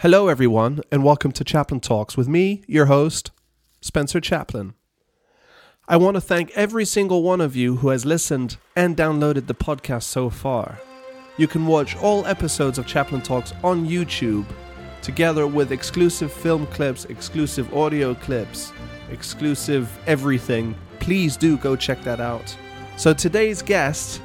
Hello, everyone, and welcome to Chaplin Talks with me, your host, Spencer Chaplin. I want to thank every single one of you who has listened and downloaded the podcast so far. You can watch all episodes of Chaplin Talks on YouTube, together with exclusive film clips, exclusive audio clips, exclusive everything. Please do go check that out. So, today's guest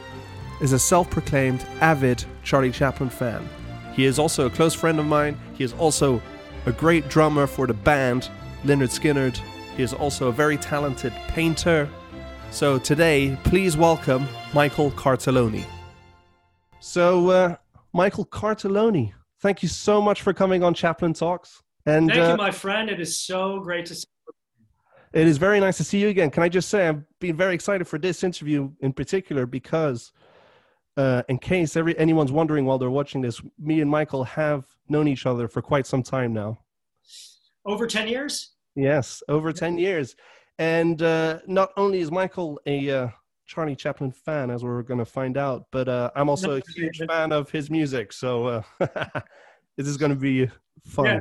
is a self proclaimed avid Charlie Chaplin fan. He is also a close friend of mine. He is also a great drummer for the band Lynyrd Skynyrd. He is also a very talented painter. So today, please welcome Michael Cartellone. So, uh, Michael Cartellone, thank you so much for coming on Chaplin Talks. And thank uh, you, my friend. It is so great to see you. It is very nice to see you again. Can I just say I've been very excited for this interview in particular because uh, in case every anyone's wondering while they're watching this, me and Michael have known each other for quite some time now. Over ten years. Yes, over ten years, and uh, not only is Michael a uh, Charlie Chaplin fan, as we're going to find out, but uh, I'm also a huge fan of his music. So uh, this is going to be fun. Yeah.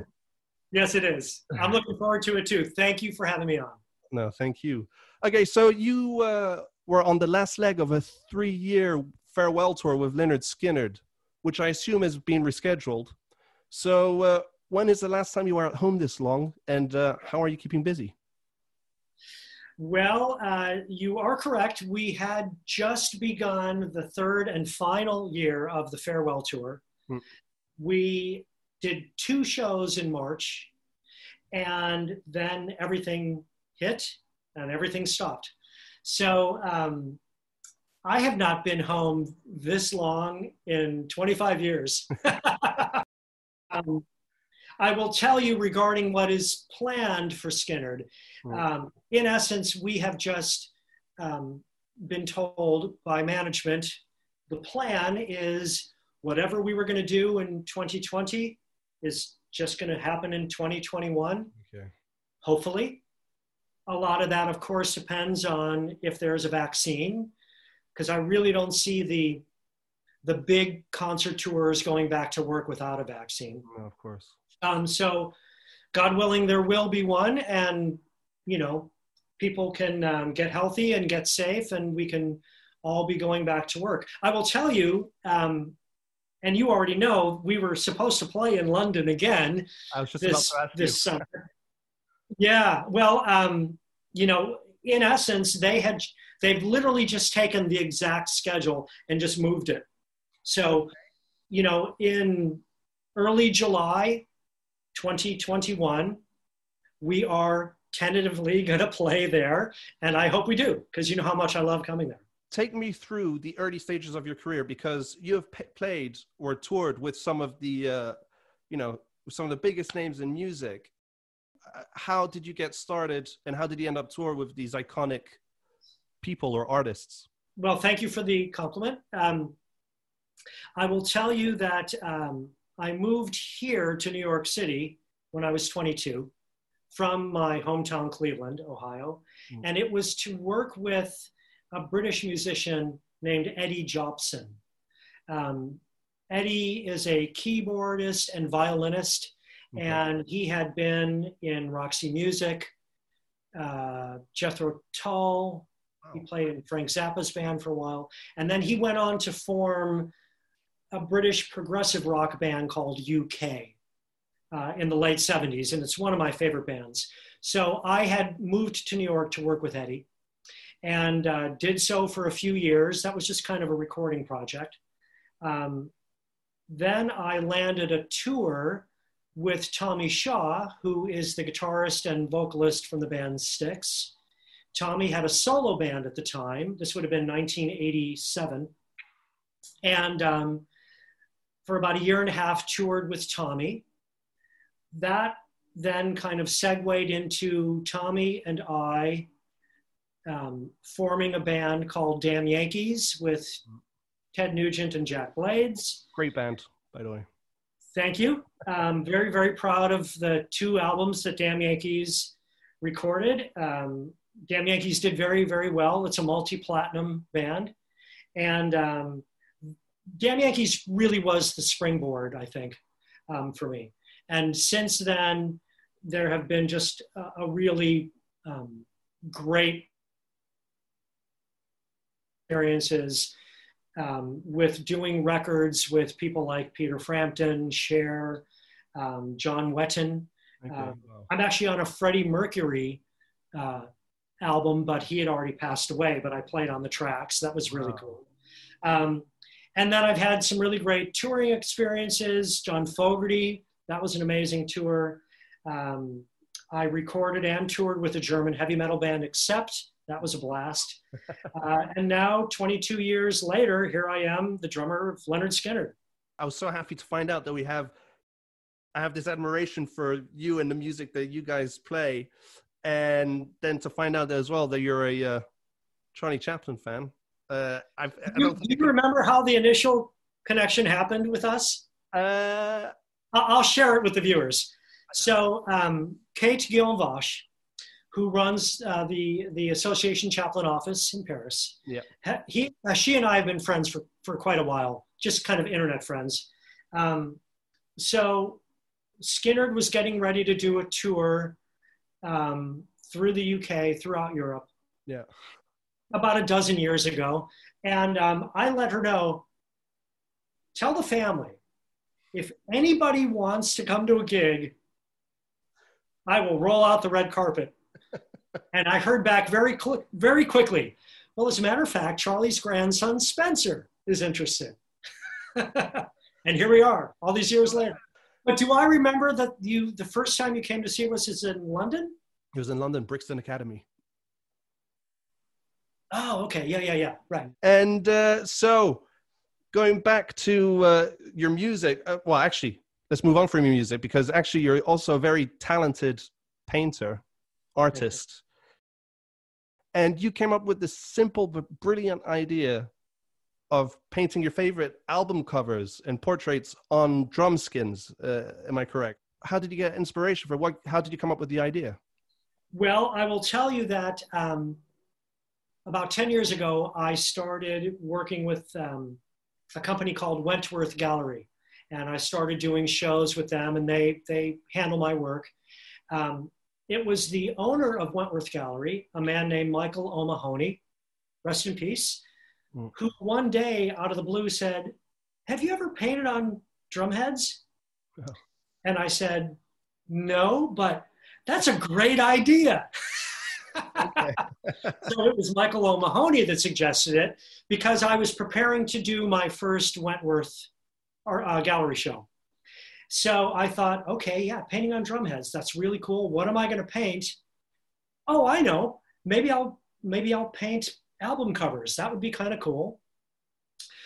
Yes, it is. I'm looking forward to it too. Thank you for having me on. No, thank you. Okay, so you uh, were on the last leg of a three-year farewell tour with Lynyrd Skynyrd, which I assume has been rescheduled. So, uh, when is the last time you were at home this long, and uh, how are you keeping busy? Well, uh, you are correct. We had just begun the third and final year of the farewell tour. Hmm. We did two shows in March, and then everything hit and everything stopped. So um, I have not been home this long in 25 years. um, I will tell you regarding what is planned for Skynyrd. Hmm. Um, in essence, we have just um, been told by management the plan is whatever we were going to do in 2020 is just going to happen in 2021. Okay. Hopefully. A lot of that, of course, depends on if there's a vaccine because I really don't see the the big concert tours going back to work without a vaccine. No, of course. Um, so, God willing, there will be one, and you know, people can um, get healthy and get safe, and we can all be going back to work. I will tell you, um, and you already know, we were supposed to play in London again this, this summer. Yeah, well, um, you know, in essence, they had They've literally just taken the exact schedule and just moved it. So, you know, in early July 2021, we are tentatively going to play there. And I hope we do, because you know how much I love coming there. Take me through the early stages of your career because you have p- played or toured with some of the, uh, you know, some of the biggest names in music. Uh, how did you get started and how did you end up tour with these iconic people or artists? Well, thank you for the compliment. Um, I will tell you that um, I moved here to New York City when I was 22 from my hometown, Cleveland, Ohio. Mm. And it was to work with a British musician named Eddie Jobson. Um, Eddie is a keyboardist and violinist, okay. and he had been in Roxy Music, uh, Jethro Tull, he played in Frank Zappa's band for a while. And then he went on to form a British progressive rock band called UK uh, in the late 70s. And it's one of my favorite bands. So I had moved to New York to work with Eddie and uh, did so for a few years. That was just kind of a recording project. Um, then I landed a tour with Tommy Shaw, who is the guitarist and vocalist from the band Styx. Tommy had a solo band at the time. This would have been 1987. And um, for about a year and a half, toured with Tommy. That then kind of segued into Tommy and I um, forming a band called Damn Yankees with Ted Nugent and Jack Blades. Great band, by the way. Thank you. Um, very, very proud of the two albums that Damn Yankees recorded. Um, Damn Yankees did very, very well. It's a multi-platinum band, and um, Damn Yankees really was the springboard, I think, um, for me. And since then, there have been just a, a really um, great experiences um, with doing records with people like Peter Frampton, Cher, um, John Wetton. Okay, uh, wow. I'm actually on a Freddie Mercury uh, album, but he had already passed away, but I played on the tracks. That was really wow. cool. Um, and then I've had some really great touring experiences. John Fogerty, that was an amazing tour. Um, I recorded and toured with a German heavy metal band, Accept. That was a blast. Uh, and now, 22 years later, here I am, the drummer of Lynyrd Skynyrd. I was so happy to find out that we have, I have this admiration for you and the music that you guys play, and then to find out as well that you're a uh, Charlie Chaplin fan. Uh, I've, I do, do you remember how the initial connection happened with us? Uh, I'll share it with the viewers. So um, Kate Guyonvarch, who runs uh, the the Association Chaplin office in Paris, yeah, he uh, she and I have been friends for for quite a while, just kind of internet friends. Um, so Skynyrd was getting ready to do a tour um, through the UK, throughout Europe. Yeah, about a dozen years ago, and um, I let her know. Tell the family if anybody wants to come to a gig, I will roll out the red carpet. and I heard back very, cl- very quickly. Well, as a matter of fact, Charlie's grandson Spencer is interested. and here we are, all these years later. But do I remember that you the first time you came to see us is in London? It was in London, Brixton Academy. Oh, okay. Yeah, yeah, yeah. Right. And uh, so going back to uh, your music, uh, well, actually, let's move on from your music because actually you're also a very talented painter, artist. And you came up with this simple but brilliant idea of painting your favorite album covers and portraits on drum skins. Uh, am I correct? How did you get inspiration for what? How did you come up with the idea? Well, I will tell you that um, about 10 years ago, I started working with um, a company called Wentworth Gallery. And I started doing shows with them, and they, they handle my work. Um, it was the owner of Wentworth Gallery, a man named Michael O'Mahony, rest in peace, mm. who one day out of the blue said, Have you ever painted on drumheads? Oh. And I said, No, but that's a great idea. so it was Michael O'Mahony that suggested it because I was preparing to do my first Wentworth uh, gallery show. So I thought, okay, yeah, painting on drumheads, that's really cool. What am I going to paint? Oh, I know. Maybe I'll maybe I'll paint album covers. That would be kind of cool.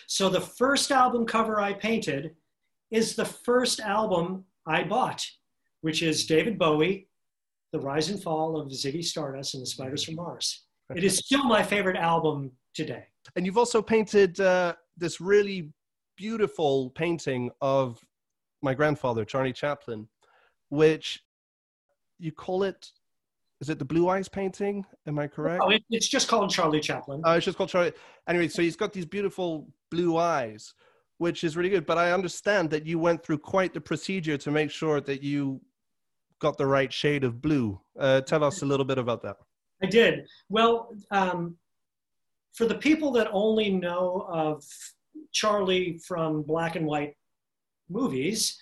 So the first album cover I painted is the first album I bought, which is David Bowie the Rise and Fall of Ziggy Stardust and the Spiders from Mars. It is still my favorite album today. And you've also painted uh, this really beautiful painting of my grandfather, Charlie Chaplin, which you call it is it the blue eyes painting am i correct oh it, it's just called charlie chaplin oh it's just called charlie anyway so he's got these beautiful blue eyes which is really good but i understand that you went through quite the procedure to make sure that you got the right shade of blue. Uh, tell us a little bit about that. I did. Well, um, for the people that only know of Charlie from black and white movies,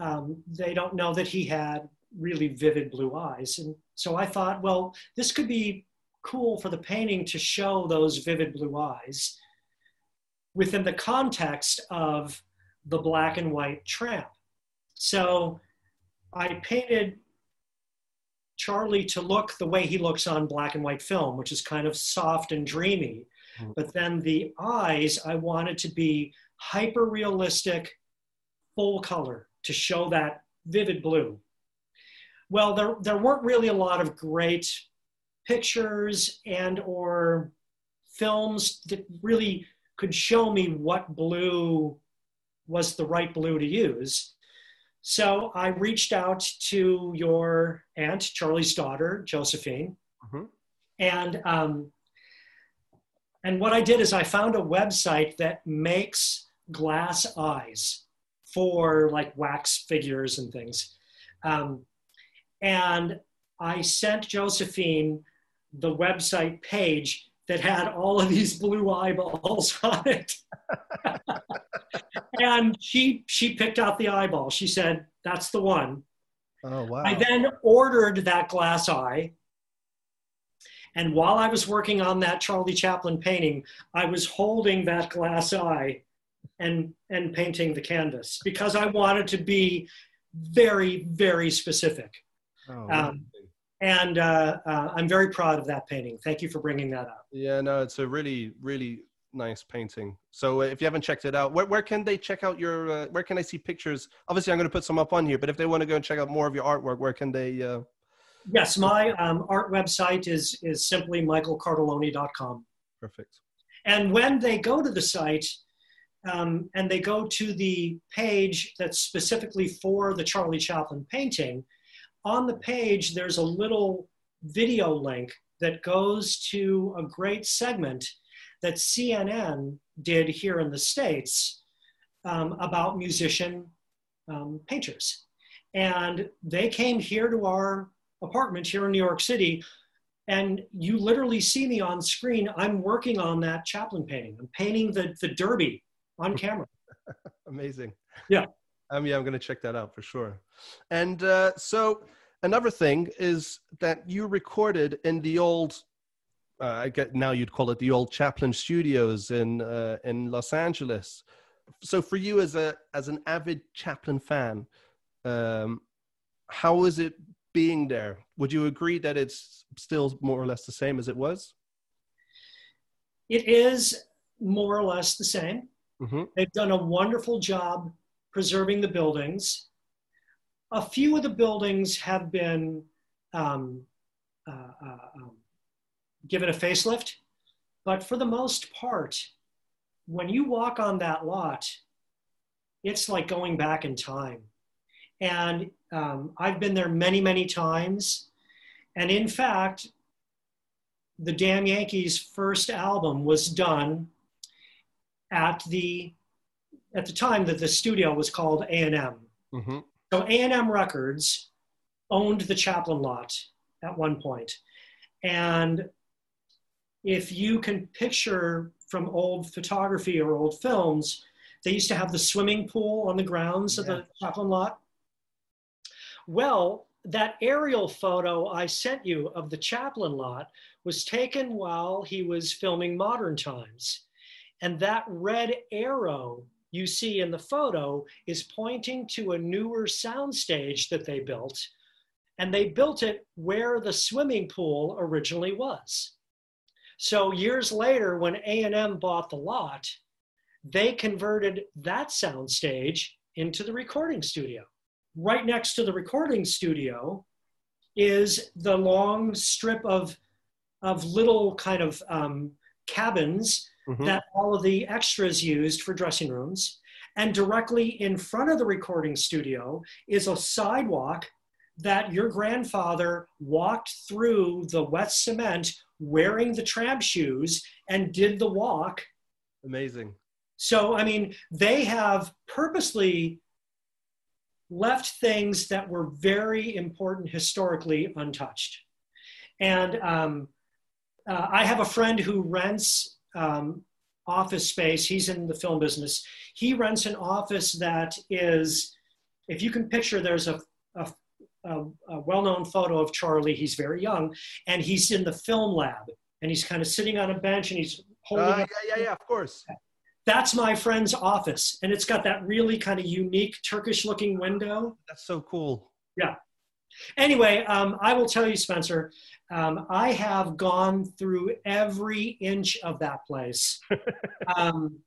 um, they don't know that he had really vivid blue eyes. And so I thought, well, this could be cool for the painting to show those vivid blue eyes within the context of the black and white tramp. So I painted Charlie to look the way he looks on black and white film, which is kind of soft and dreamy. Mm. But then the eyes, I wanted to be hyper realistic, full color to show that vivid blue. Well, there, there weren't really a lot of great pictures and or films that really could show me what blue was the right blue to use. So I reached out to your aunt, Charlie's daughter, Josephine, mm-hmm. and um, and what I did is I found a website that makes glass eyes for like wax figures and things. Um, and I sent Josephine the website page that had all of these blue eyeballs on it. and she she picked out the eyeball. She said, "That's the one." Oh wow! I then ordered that glass eye, and while I was working on that Charlie Chaplin painting, I was holding that glass eye and and painting the canvas because I wanted to be very very specific. Oh, Um, and uh, uh, I'm very proud of that painting. Thank you for bringing that up. yeah, no, it's a really really nice painting. So uh, if you haven't checked it out, where, where can they check out your? Uh, where can I see pictures? Obviously, I'm going to put some up on here, but if they want to go and check out more of your artwork, where can they? Uh... Yes, my um, art website is is simply michaelcartellone.com. Perfect. And when they go to the site um, and they go to the page that's specifically for the Charlie Chaplin painting, on the page there's a little video link that goes to a great segment that CNN did here in the States um, about musician um, painters. And they came here to our apartment here in New York City and you literally see me on screen. I'm working on that Chaplin painting. I'm painting the, the Derby on camera. Amazing. Yeah. Um, yeah, I'm going to check that out for sure. And uh, so another thing is that you recorded in the old, uh, I get now you'd call it the old Chaplin Studios in uh, in Los Angeles. So for you as a as an avid Chaplin fan, um, how is it being there? Would you agree that it's still more or less the same as it was? It is more or less the same. Mm-hmm. They've done a wonderful job preserving the buildings. A few of the buildings have been um, uh, uh, um, given a facelift, but for the most part, when you walk on that lot, it's like going back in time. And um, I've been there many, many times. And in fact, the Damn Yankees' first album was done at the at the time that the studio was called A&M. Mm-hmm. So A&M Records owned the Chaplin lot at one point. And if you can picture from old photography or old films, they used to have the swimming pool on the grounds of the Chaplin lot. Well, that aerial photo I sent you of the Chaplin lot was taken while he was filming Modern Times. And that red arrow you see in the photo is pointing to a newer soundstage that they built. And they built it where the swimming pool originally was. So years later, when A&M bought the lot, they converted that soundstage into the recording studio. Right next to the recording studio is the long strip of, of little kind of um, cabins Mhm. that all of the extras used for dressing rooms. And directly in front of the recording studio is a sidewalk that your grandfather walked through the wet cement wearing the tramp shoes and did the walk. Amazing. So, I mean, they have purposely left things that were very important historically untouched. And um, uh, I have a friend who rents um, office space. He's in the film business. He rents an office that is, if you can picture, there's a, a, a, a well known photo of Charlie. He's very young, and he's in the film lab, and he's kind of sitting on a bench and he's holding Uh, yeah, yeah, yeah. Of course. that's my friend's office and it's got that really kind of unique turkish looking window That's so cool. Anyway um, i will tell you spencer um, i have gone through every inch of that place. Um,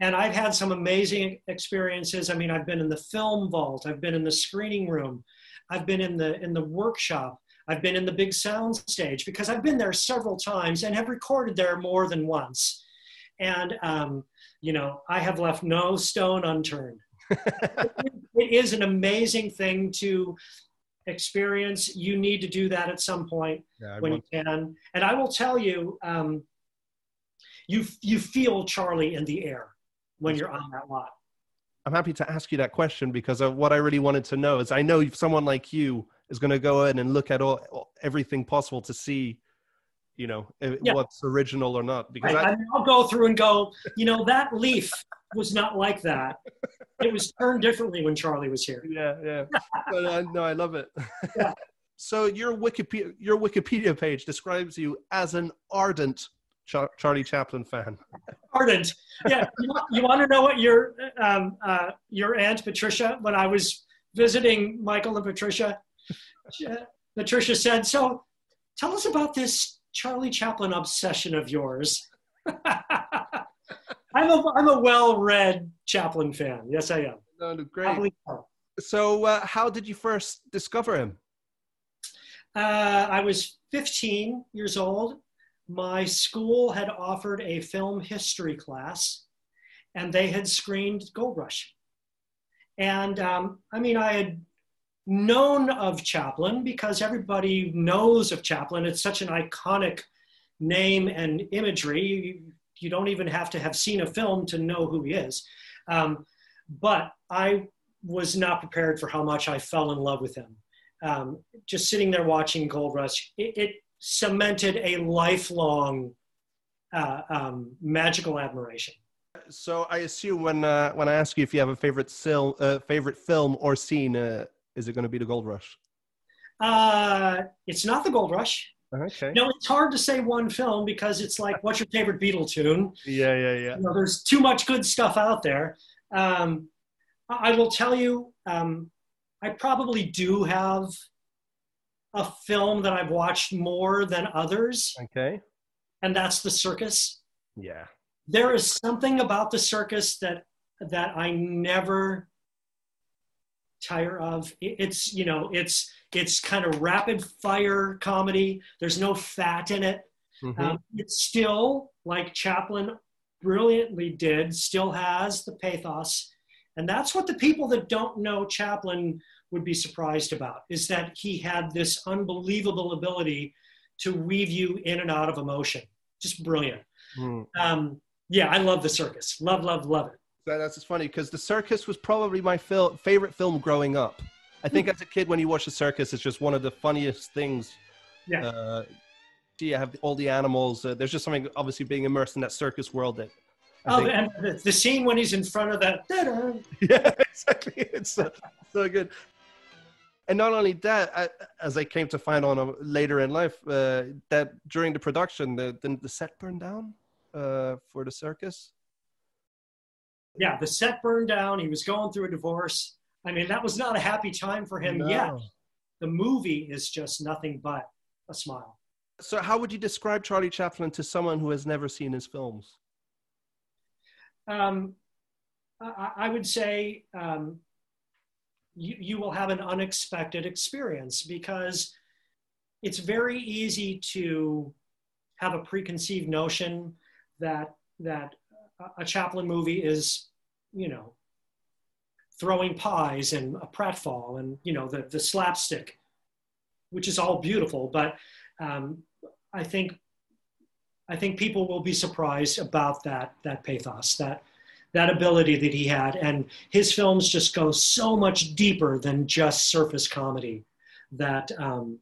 and i've had some amazing experiences. I mean i've been in the film vault. I've been in the screening room. I've been in the in the workshop. I've been in the big sound stage because i've been there several times and have recorded there more than once. And um, you know i have left no stone unturned. It is an amazing thing to experience you need to do that at some point Yeah, when you can and i will tell you um, you you feel charlie in the air when you're on that lot I'm happy to ask you that question because of what I really wanted to know is I know someone like you is going to go in and look at all everything possible to see, you know, yeah. what's original or not. Because right. I, I'll go through and go, you know, that leaf was not like that. It was turned differently when Charlie was here. Yeah, yeah. but, uh, no, I love it. Yeah. so your Wikipedia your Wikipedia page describes you as an ardent Char- Charlie Chaplin fan. Ardent. Yeah. You, you want to know what your um, uh, your aunt Patricia when I was visiting Michael and Patricia, she, Patricia said, "So, tell us about this Charlie Chaplin obsession of yours." I'm a I'm a well-read Chaplin fan. Yes, I am. No, no great. So, uh, how did you first discover him? Uh, I was 15 years old. My school had offered a film history class, and they had screened Gold Rush. And um, I mean, I had known of Chaplin because everybody knows of Chaplin. It's such an iconic name and imagery you don't even have to have seen a film to know who he is. Um, but I was not prepared for how much I fell in love with him. Um, just sitting there watching Gold Rush, it, it cemented a lifelong uh, um, magical admiration. So I assume when uh, when I ask you if you have a favorite sil- uh, favorite film or scene, uh, is it going to be the Gold Rush? Uh, it's not the Gold Rush. Okay. No, it's hard to say one film because it's like, what's your favorite Beatle tune? Yeah, yeah, yeah. You know, there's too much good stuff out there. Um, I will tell you, um, I probably do have a film that I've watched more than others. Okay. And that's The Circus. Yeah. There is something about The Circus that that I never tire of. It's you know, it's it's kind of rapid fire comedy. There's no fat in it. Mm-hmm. Um, it's still like Chaplin brilliantly did, still has the pathos. And that's what the people that don't know Chaplin would be surprised about is that he had this unbelievable ability to weave you in and out of emotion. Just brilliant. Mm. Um, yeah, I love the circus. Love, love, love it. That's funny because the circus was probably my fil- favorite film growing up. I think as a kid, when you watch the circus, it's just one of the funniest things. Yeah. Uh, you have all the animals. Uh, there's just something obviously being immersed in that circus world that. I oh, think... and the, the, scene when he's in front of that. Yeah, exactly. It's so, so good. And not only that, I, as I came to find on later in life, uh, that during the production, the, the, the set burned down uh, for the circus. Yeah, the set burned down. He was going through a divorce I mean, that was not a happy time for him no. yet. The movie is just nothing but a smile. So, how would you describe Charlie Chaplin to someone who has never seen his films? Um, I, I, would say um, you, you will have an unexpected experience because it's very easy to have a preconceived notion that that a Chaplin movie is, you know, throwing pies and a pratfall and you know the the slapstick, which is all beautiful. But um, I think I think people will be surprised about that that pathos that that ability that he had and his films just go so much deeper than just surface comedy that um,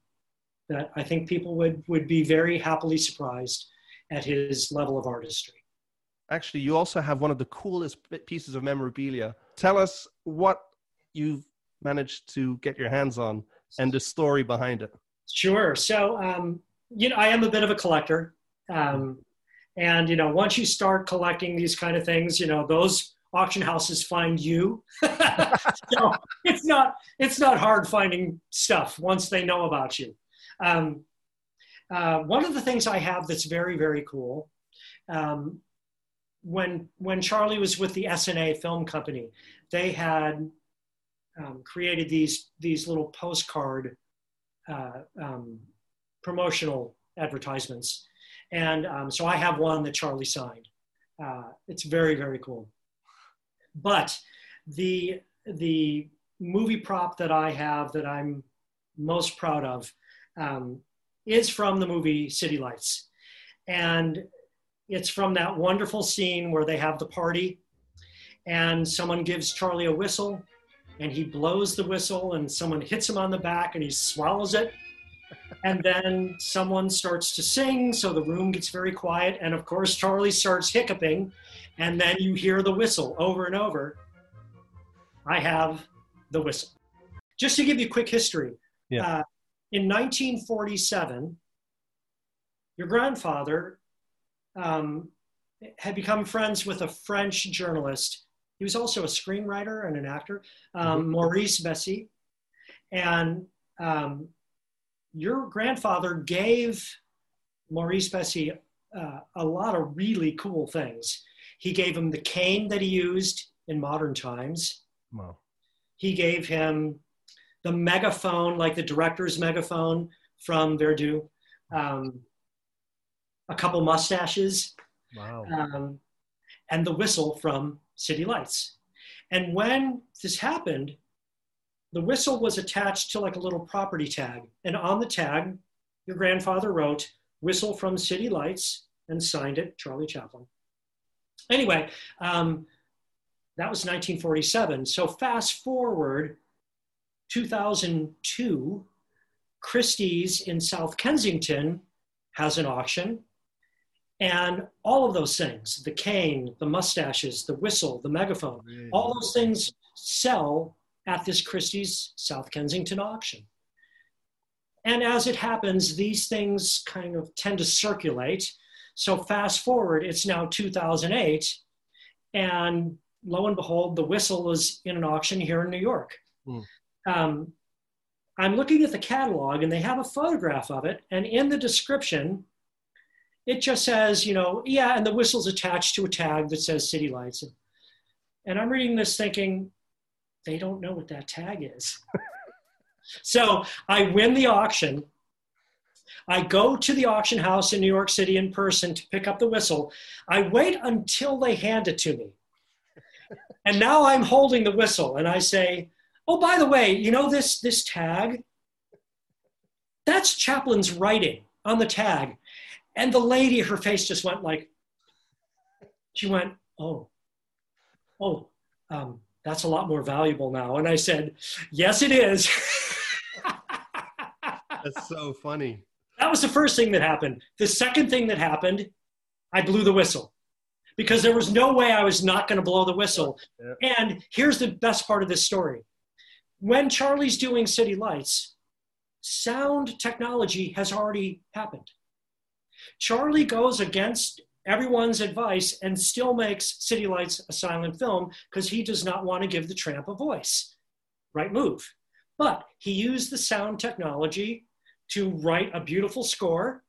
that I think people would would be very happily surprised at his level of artistry. Actually, you also have one of the coolest pieces of memorabilia tell us what you've managed to get your hands on and the story behind it. Sure. So, um, you know, I am a bit of a collector. Um, and, you know, once you start collecting these kind of things, you know, those auction houses find you. so it's not, it's not hard finding stuff once they know about you. Um, uh, one of the things I have that's very, very cool um, when when Charlie was with the Essanay Film Company, they had um, created these these little postcard uh, um, promotional advertisements, and um, so I have one that Charlie signed. Uh, it's very very cool. But the the movie prop that I have that I'm most proud of um, is from the movie City Lights, and it's from that wonderful scene where they have the party and someone gives Charlie a whistle, and he blows the whistle, and someone hits him on the back, and he swallows it. And then someone starts to sing, so the room gets very quiet. And of course, Charlie starts hiccuping, and then you hear the whistle over and over. I have the whistle. Just to give you a quick history, Yeah. uh, in 1947, your grandfather um, had become friends with a French journalist. He was also a screenwriter and an actor, um, Maurice Bessy. And um, your grandfather gave Maurice Bessy uh, a lot of really cool things. He gave him the cane that he used in modern times. Wow. He gave him the megaphone, like the director's megaphone from Verdoux, um, a couple mustaches, Wow. um, and the whistle from City Lights. And when this happened, the whistle was attached to like a little property tag. And on the tag, your grandfather wrote, Whistle from City Lights, and signed it, Charlie Chaplin. Anyway, um, that was 1947. So fast forward 2002, Christie's in South Kensington has an auction. And all of those things the cane, the mustaches, the whistle, the megaphone all those things sell at this Christie's South Kensington auction. And as it happens, these things kind of tend to circulate. So fast forward, it's now 2008, and lo and behold, the whistle is in an auction here in New York. Hmm. Um, I'm looking at the catalog, and they have a photograph of it, and in the description, it just says, you know, yeah, and the whistle's attached to a tag that says City Lights. And I'm reading this thinking, they don't know what that tag is. so I win the auction. I go to the auction house in New York City in person to pick up the whistle. I wait until they hand it to me. And now I'm holding the whistle and I say, Oh, by the way, you know this, this tag? That's Chaplin's writing on the tag. And the lady, her face just went like, she went, Oh, oh, um, that's a lot more valuable now. And I said, Yes, it is. That's so funny. that was the first thing that happened. The second thing that happened, I blew the whistle because there was no way I was not going to blow the whistle. And here's the best part of this story when Charlie's doing City Lights, sound technology has already happened. Charlie goes against everyone's advice and still makes City Lights a silent film because he does not want to give the tramp a voice. Right move. But he used the sound technology to write a beautiful score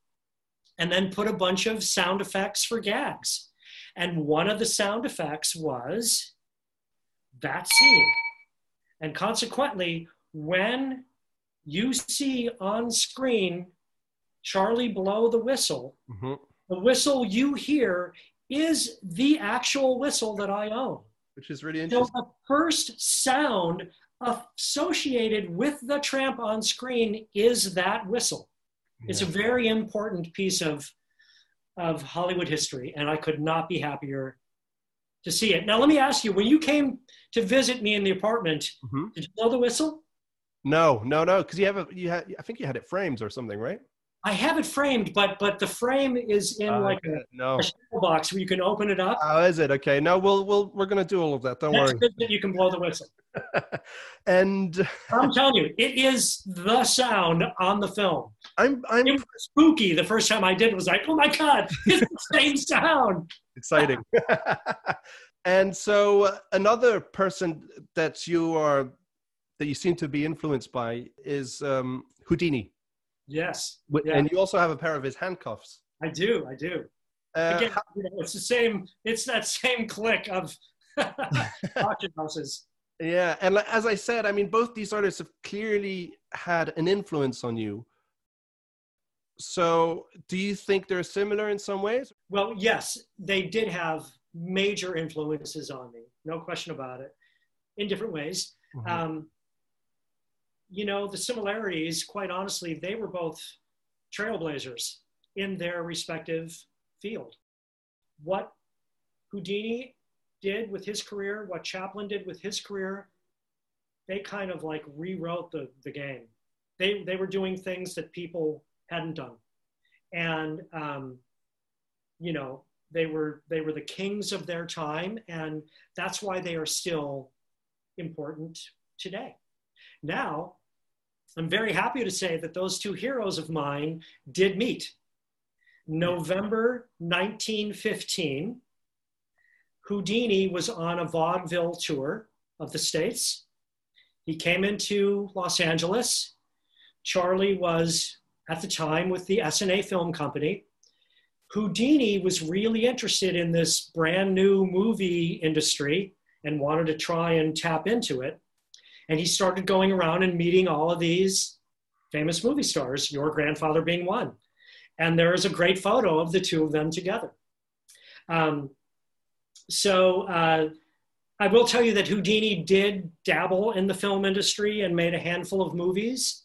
and then put a bunch of sound effects for gags. And one of the sound effects was that scene. And consequently, when you see on screen Charlie blow the whistle, hmm the whistle you hear is the actual whistle that I own. Which is really So interesting. the first sound associated with the tramp on screen is that whistle. It's a very important piece of, of Hollywood history, and I could not be happier to see it. Now, let me ask you when you came to visit me in the apartment, Mhm. did you blow the whistle? No, no, no, because you have a you had I think you had it framed or something, right? I have it framed, but but the frame is in Uh, like okay. no. a, a shell box where you can open it up. Oh, is it okay? No, we'll we'll we're gonna do all of that. Don't That's worry. good that you can blow the whistle. and I'm telling you, it is the sound on the film. I'm I'm It was spooky the first time I did. It was like, oh my god, it's the same sound. exciting. and so uh, another person that you are that you seem to be influenced by is um, Houdini, Yes, Yeah. and you also have a pair of his handcuffs. I do. I do. Uh, Again, you know, it's the same. It's that same click of auction houses. Yeah, and as I said, I mean, both these artists have clearly had an influence on you. So, do you think they're similar in some ways? Well, yes, they did have major influences on me, no question about it, in different ways. Mhm. Um, you know, the similarities, quite honestly, they were both trailblazers in their respective field. What Houdini did with his career, what Chaplin did with his career, they kind of like rewrote the, the game. They, they were doing things that people hadn't done. And, um, you know, they were, they were the kings of their time. And that's why they are still important today. Now, I'm very happy to say that those two heroes of mine did meet. November 1915, Houdini was on a vaudeville tour of the States. He came into Los Angeles. Charlie was at the time with the Essanay Film Company. Houdini was really interested in this brand new movie industry and wanted to try and tap into it. And he started going around and meeting all of these famous movie stars, your grandfather being one. And there is a great photo of the two of them together. Um, so uh, I will tell you that Houdini did dabble in the film industry and made a handful of movies.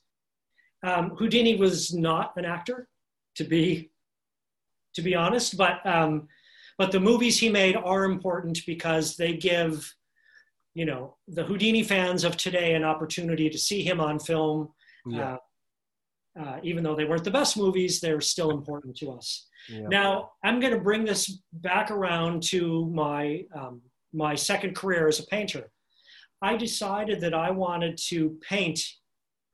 Um, Houdini was not an actor, to be to be honest, but um, but the movies he made are important because they give you know the Houdini fans of today an opportunity to see him on film. Yeah. Uh, uh, even though they weren't the best movies, they're still important to us. Yeah. Now, I'm going to bring this back around to my, um, my second career as a painter. I decided that I wanted to paint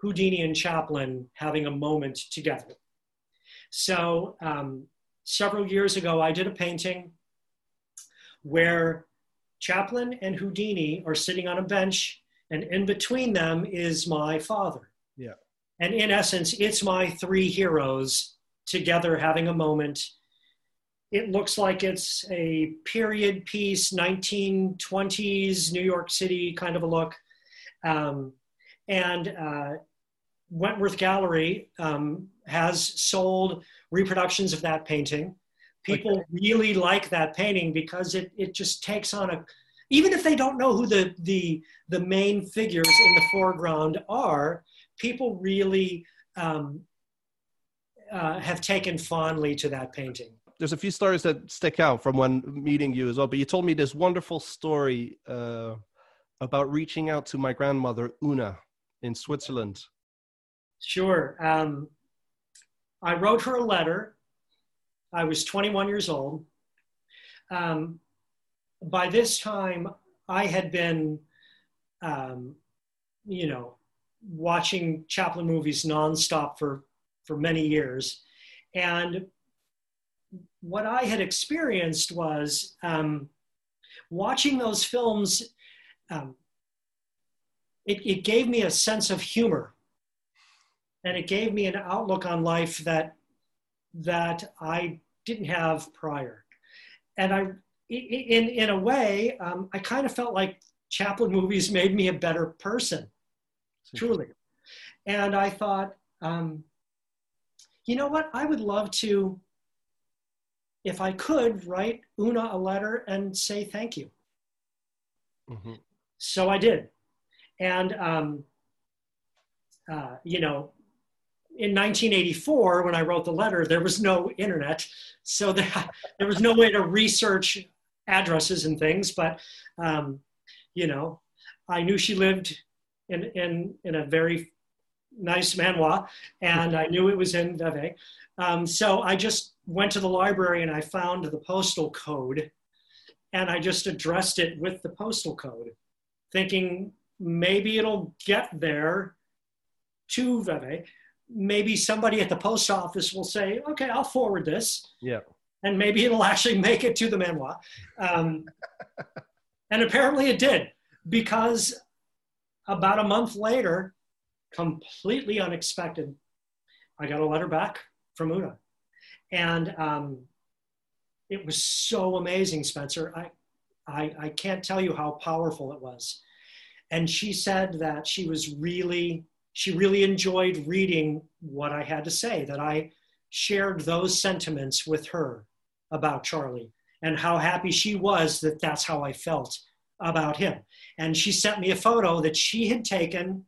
Houdini and Chaplin having a moment together. So, um, several years ago, I did a painting where Chaplin and Houdini are sitting on a bench, and in between them is my father. Yeah. And in essence, it's my three heroes together having a moment. It looks like it's a period piece, 1920s New York City kind of a look. Um, and uh, Wentworth Gallery um, has sold reproductions of that painting. People okay. really like that painting because it, it just takes on a, even if they don't know who the, the, the main figures in the foreground are, people really um, uh, have taken fondly to that painting. There's a few stories that stick out from when meeting you as well, but you told me this wonderful story uh, about reaching out to my grandmother, Una, in Switzerland. Sure. Um, I wrote her a letter. I was 21 years old. Um, by this time, I had been, um, you know, watching Chaplin movies nonstop for, for many years. And what I had experienced was um, watching those films, um, it, it gave me a sense of humor. And it gave me an outlook on life that, that I didn't have prior. And I, in, in a way, um, I kind of felt like Chaplin movies made me a better person truly. And I thought, um, you know what? I would love to, if I could, write Una a letter and say thank you. Mm-hmm. So I did. And, um, uh, you know, in 1984, when I wrote the letter, there was no internet. So there, was no way to research addresses and things. But, um, you know, I knew she lived in, in, in a very nice manoir, and I knew it was in Vevey. Um, so I just went to the library and I found the postal code, and I just addressed it with the postal code, thinking maybe it'll get there to Vevey. Maybe somebody at the post office will say, "Okay, I'll forward this." Yeah. And maybe it'll actually make it to the manoir. Um, and apparently it did, because about a month later, completely unexpected, I got a letter back from Una. And um, it was so amazing, Spencer. I, I, I can't tell you how powerful it was. And she said that she was really, she really enjoyed reading what I had to say, that I shared those sentiments with her about Charlie and how happy she was that that's how I felt about him. And she sent me a photo that she had taken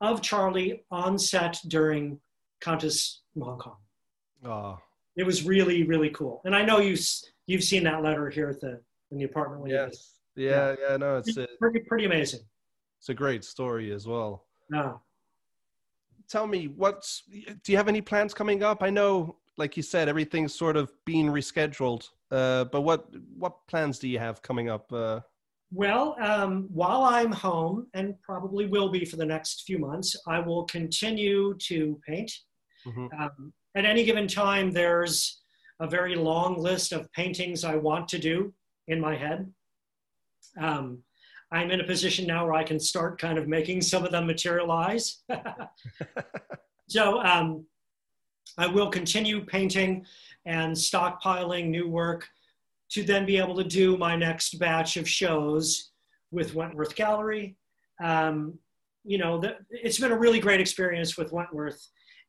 of Charlie on set during Countess Hong Kong. Oh. It was really, really cool. And I know you, you've seen that letter here at the, in the apartment. yes, Yeah, yeah, yeah no, it's pretty, pretty, pretty amazing. It's a great story as well. No. Tell me, what's do you have any plans coming up? I know, like you said, everything's sort of being rescheduled. Uh, but what what plans do you have coming up? Uh, well, um, while I'm home, and probably will be for the next few months, I will continue to paint. Mm-hmm. Um, at any given time, there's a very long list of paintings I want to do in my head. Um, I'm in a position now where I can start kind of making some of them materialize. so um, I will continue painting and stockpiling new work to then be able to do my next batch of shows with Wentworth Gallery. Um, you know, the, it's been a really great experience with Wentworth.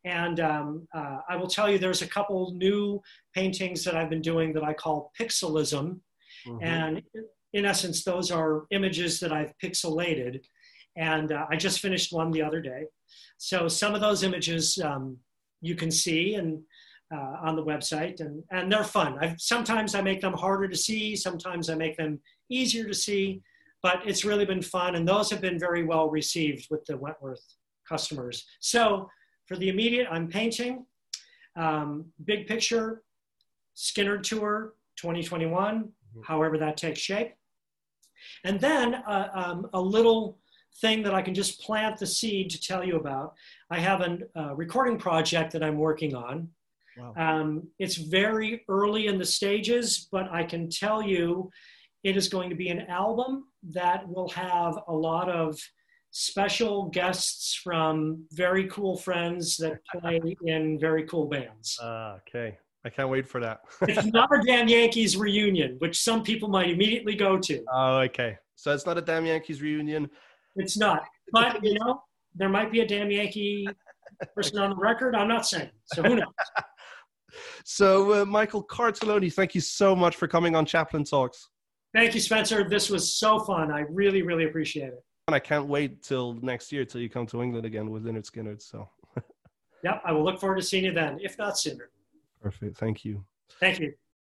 And um, uh, I will tell you, there's a couple new paintings that I've been doing that I call pixelism. Mm-hmm. And in essence, those are images that I've pixelated. And uh, I just finished one the other day. So some of those images um, you can see, and uh, on the website, and and they're fun. i sometimes I make them harder to see, sometimes I make them easier to see, but it's really been fun, and those have been very well received with the Wentworth customers. So for the immediate, I'm painting. Um, big picture, Skynyrd Tour 2021, mm-hmm. however that takes shape. And then uh, um, a little thing that I can just plant the seed to tell you about. I have a uh, recording project that I'm working on Wow. Um, it's very early in the stages, but I can tell you it is going to be an album that will have a lot of special guests from very cool friends that play in very cool bands. Uh, okay. I can't wait for that. it's not a Damn Yankees reunion, which some people might immediately go to. Oh, okay. So it's not a Damn Yankees reunion. It's not. But, you know, there might be a Damn Yankee person on the record. I'm not saying. So who knows? So, uh, Michael Cartellone, thank you so much for coming on Chaplin Talks. Thank you, Spencer. This was so fun. I really, really appreciate it. And I can't wait till next year till you come to England again with Lynyrd Skynyrd. So, yep, I will look forward to seeing you then, if not sooner. Perfect. Thank you. Thank you.